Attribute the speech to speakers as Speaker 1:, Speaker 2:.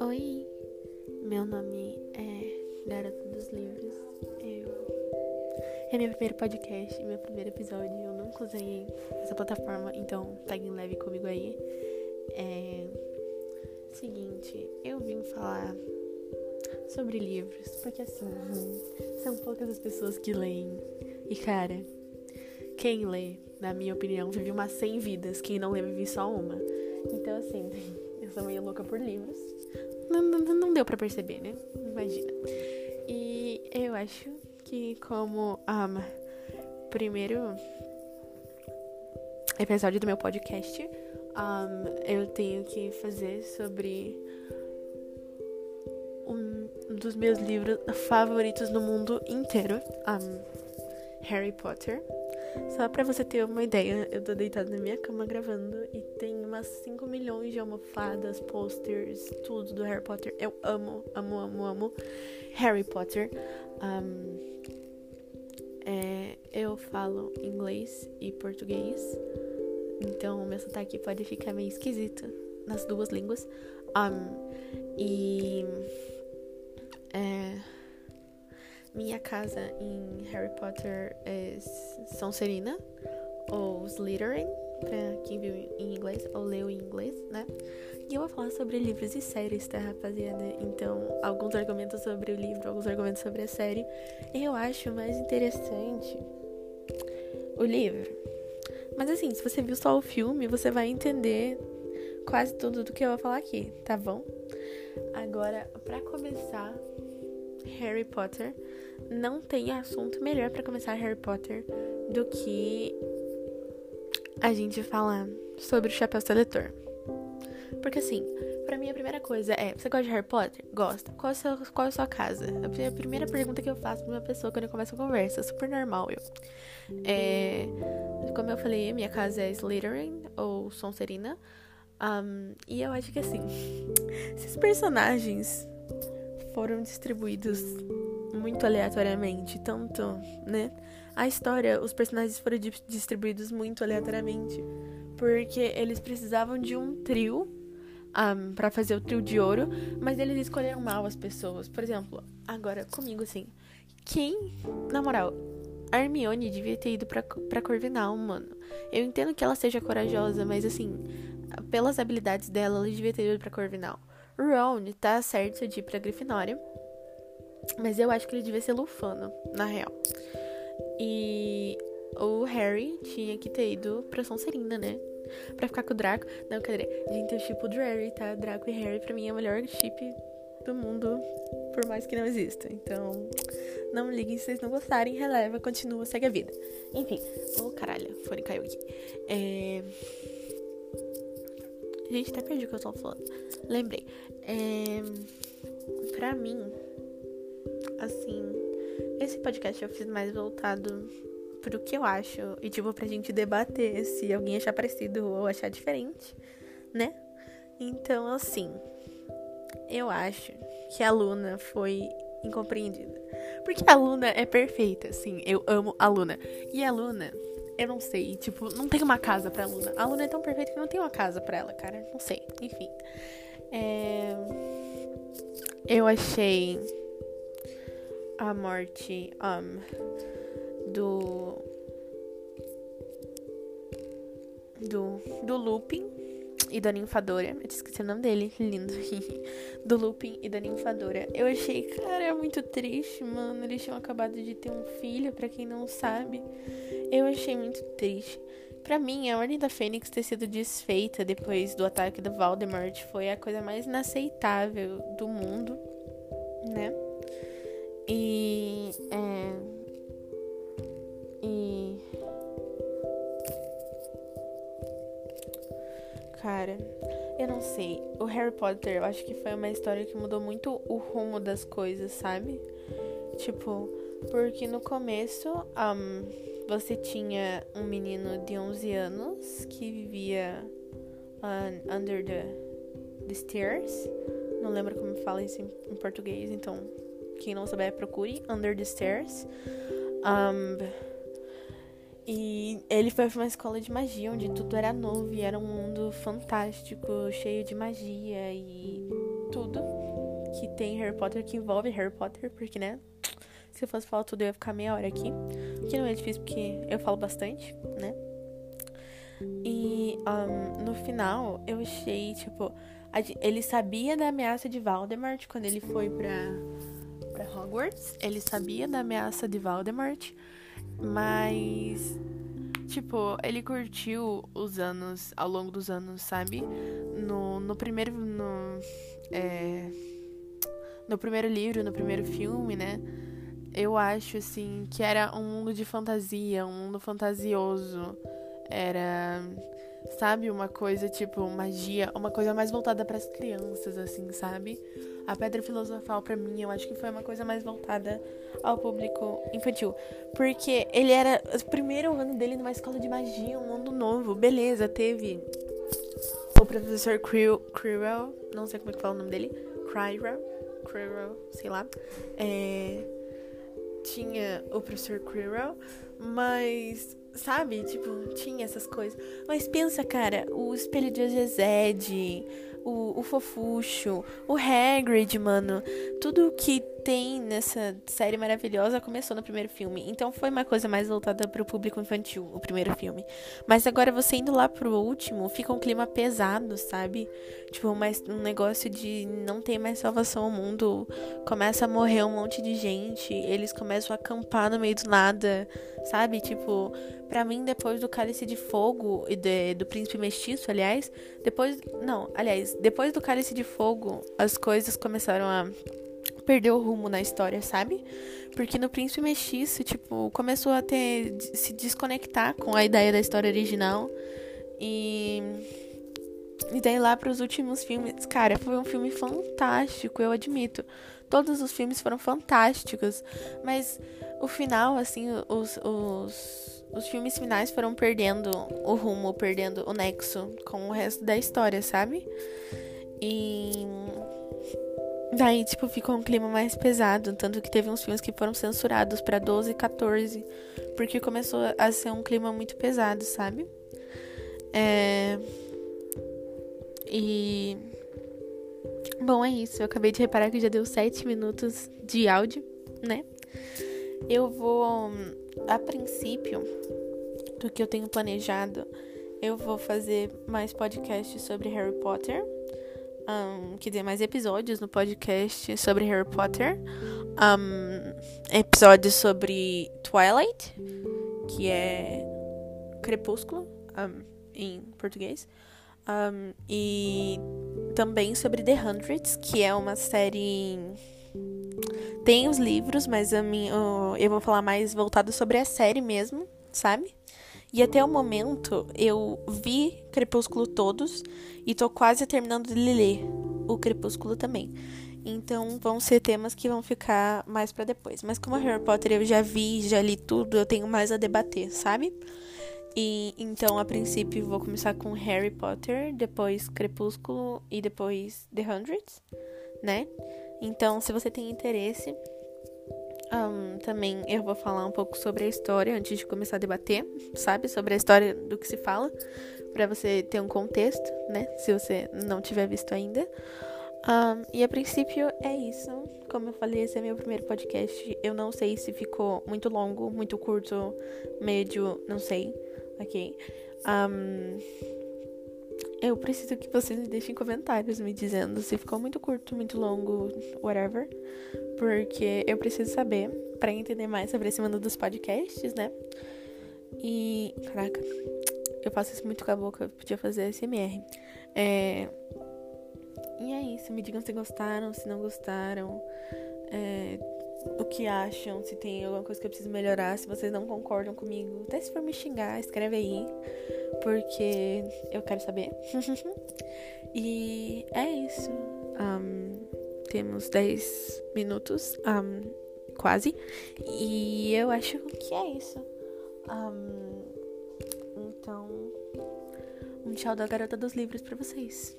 Speaker 1: Oi, meu nome é Garota dos Livros. Eu... É meu primeiro podcast, meu primeiro episódio. Eu nunca usei essa plataforma, então peguem leve comigo aí. É. Seguinte, eu vim falar sobre livros, porque assim, são poucas as pessoas que leem. E cara, quem lê, na minha opinião, vive umas 100 vidas. Quem não lê, vive só uma. Então, assim, eu sou meio louca por livros. Não, não, não deu para perceber, né? Imagina. E eu acho que, como um, primeiro episódio do meu podcast, um, eu tenho que fazer sobre um dos meus livros favoritos no mundo inteiro, um, Harry Potter. Só pra você ter uma ideia, eu tô deitada na minha cama gravando e tem umas 5 milhões de almofadas, posters, tudo do Harry Potter. Eu amo, amo, amo, amo Harry Potter. Um, é, eu falo inglês e português, então meu sotaque pode ficar meio esquisito nas duas línguas. Um, e é, minha casa em Harry Potter é Sonserina, ou Slytherin, pra quem viu em inglês, ou leu em inglês, né? E eu vou falar sobre livros e séries, tá, rapaziada? Então, alguns argumentos sobre o livro, alguns argumentos sobre a série. Eu acho mais interessante o livro. Mas assim, se você viu só o filme, você vai entender quase tudo do que eu vou falar aqui, tá bom? Agora, para começar, Harry Potter, não tem assunto melhor para começar Harry Potter do que a gente falar sobre o chapéu seletor. Porque assim, pra mim a primeira coisa é, você gosta de Harry Potter? Gosta. Qual é a sua, qual é a sua casa? A primeira pergunta que eu faço pra uma pessoa quando eu começo a conversa, super normal eu. É, como eu falei, minha casa é Slytherin ou Sonserina. Um, e eu acho que assim, esses personagens foram distribuídos muito aleatoriamente, tanto, né? A história, os personagens foram distribuídos muito aleatoriamente, porque eles precisavam de um trio um, para fazer o trio de ouro, mas eles escolheram mal as pessoas. Por exemplo, agora comigo assim, quem, na moral, a Hermione devia ter ido pra, pra Corvinal, mano. Eu entendo que ela seja corajosa, mas assim, pelas habilidades dela, ela devia ter ido pra Corvinal. Ron tá certo de ir pra Grifinória, mas eu acho que ele devia ser Lufano, na real. E o Harry tinha que ter ido pra Sonserina, né? Pra ficar com o Draco. Não, cadê? Gente, eu chipo o Drarry, tá? Draco e Harry, pra mim, é o melhor chip do mundo, por mais que não exista. Então, não liguem se vocês não gostarem, releva, continua, segue a vida. Enfim, ô oh, caralho, fone caiu aqui. É... Gente, até perdi o que eu tô falando. Lembrei. É... Pra mim, assim, esse podcast eu fiz mais voltado pro que eu acho e, tipo, pra gente debater se alguém achar parecido ou achar diferente, né? Então, assim, eu acho que a Luna foi incompreendida. Porque a Luna é perfeita, assim, eu amo a Luna. E a Luna, eu não sei, tipo, não tem uma casa pra Luna. A Luna é tão perfeita que não tem uma casa pra ela, cara. Não sei, enfim. É... Eu achei a morte um, do. Do. Do Lupin e da ninfadora. Eu esqueci o nome dele, lindo. do Lupin e da ninfadora. Eu achei, cara, é muito triste, mano. Eles tinham acabado de ter um filho, para quem não sabe. Eu achei muito triste. Para mim, a Ordem da Fênix ter sido desfeita depois do ataque do Voldemort foi a coisa mais inaceitável do mundo, né? E. É, e. Cara, eu não sei. O Harry Potter, eu acho que foi uma história que mudou muito o rumo das coisas, sabe? Tipo, porque no começo, um, você tinha um menino de 11 anos que vivia uh, under the, the stairs. Não lembro como fala isso em, em português, então quem não souber, procure Under the Stairs. Um, E ele foi pra uma escola de magia, onde tudo era novo e era um mundo fantástico, cheio de magia e tudo que tem Harry Potter, que envolve Harry Potter, porque, né? Se eu fosse falar tudo, eu ia ficar meia hora aqui. Que não é difícil, porque eu falo bastante, né? E um, no final, eu achei, tipo, ele sabia da ameaça de Voldemort quando ele foi pra, pra Hogwarts. Ele sabia da ameaça de Voldemort. Mas, tipo, ele curtiu os anos, ao longo dos anos, sabe? No, no primeiro. No, é, no primeiro livro, no primeiro filme, né? Eu acho, assim, que era um mundo de fantasia, um mundo fantasioso. Era sabe? Uma coisa tipo magia, uma coisa mais voltada para as crianças, assim, sabe? A Pedra Filosofal, para mim, eu acho que foi uma coisa mais voltada ao público infantil. Porque ele era o primeiro ano dele numa escola de magia, um mundo novo. Beleza, teve o professor Quirrell, não sei como é que fala o nome dele. Quirrell, Quirrell, sei lá. É, tinha o professor Quirrell, mas sabe? Tipo, tinha essas coisas. Mas pensa, cara, o espelho de Azezed, o, o o Hagrid, mano. Tudo que tem nessa série maravilhosa começou no primeiro filme. Então foi uma coisa mais voltada para o público infantil, o primeiro filme. Mas agora você indo lá pro último, fica um clima pesado, sabe? Tipo, mais um negócio de não ter mais salvação ao mundo. Começa a morrer um monte de gente. Eles começam a acampar no meio do nada, sabe? Tipo, para mim, depois do Cálice de Fogo e de, do Príncipe Mestiço, aliás, depois. Não, aliás, depois do Cálice de Fogo, as coisas começaram a perdeu o rumo na história, sabe? Porque no Príncipe Mestiço, tipo, começou a ter se desconectar com a ideia da história original. E e daí lá para os últimos filmes, cara, foi um filme fantástico, eu admito. Todos os filmes foram fantásticos, mas o final, assim, os, os, os filmes finais foram perdendo o rumo, perdendo o nexo com o resto da história, sabe? E Daí, tipo, ficou um clima mais pesado. Tanto que teve uns filmes que foram censurados para 12 e 14. Porque começou a ser um clima muito pesado, sabe? É. E. Bom, é isso. Eu acabei de reparar que já deu 7 minutos de áudio, né? Eu vou. A princípio, do que eu tenho planejado, eu vou fazer mais podcasts sobre Harry Potter um, quer dizer, mais episódios no podcast sobre Harry Potter. Um, episódios sobre Twilight, que é Crepúsculo, um, em português. E também sobre The Hundreds, que é uma série. Tem os livros, mas a minha, eu vou falar mais voltado sobre a série mesmo, sabe? E até o momento eu vi Crepúsculo todos e tô quase terminando de ler o Crepúsculo também. Então vão ser temas que vão ficar mais para depois. Mas como Harry Potter eu já vi, já li tudo, eu tenho mais a debater, sabe? E então a princípio vou começar com Harry Potter, depois Crepúsculo e depois The Hundreds, né? Então, se você tem interesse, um, também eu vou falar um pouco sobre a história antes de começar a debater, sabe? Sobre a história do que se fala, para você ter um contexto, né? Se você não tiver visto ainda. Um, e a princípio é isso. Como eu falei, esse é meu primeiro podcast. Eu não sei se ficou muito longo, muito curto, médio, não sei. Ok. Um, eu preciso que vocês me deixem comentários me dizendo se ficou muito curto, muito longo, whatever. Porque eu preciso saber para entender mais sobre esse mundo dos podcasts, né? E. Caraca, eu faço isso muito com a boca, eu podia fazer SMR. É. E é isso, me digam se gostaram, se não gostaram. É, o que acham, se tem alguma coisa que eu preciso melhorar, se vocês não concordam comigo. Até se for me xingar, escreve aí porque eu quero saber. e é isso. Um, temos 10 minutos, um, quase. E eu acho que é isso. Um, então, um tchau da garota dos livros para vocês.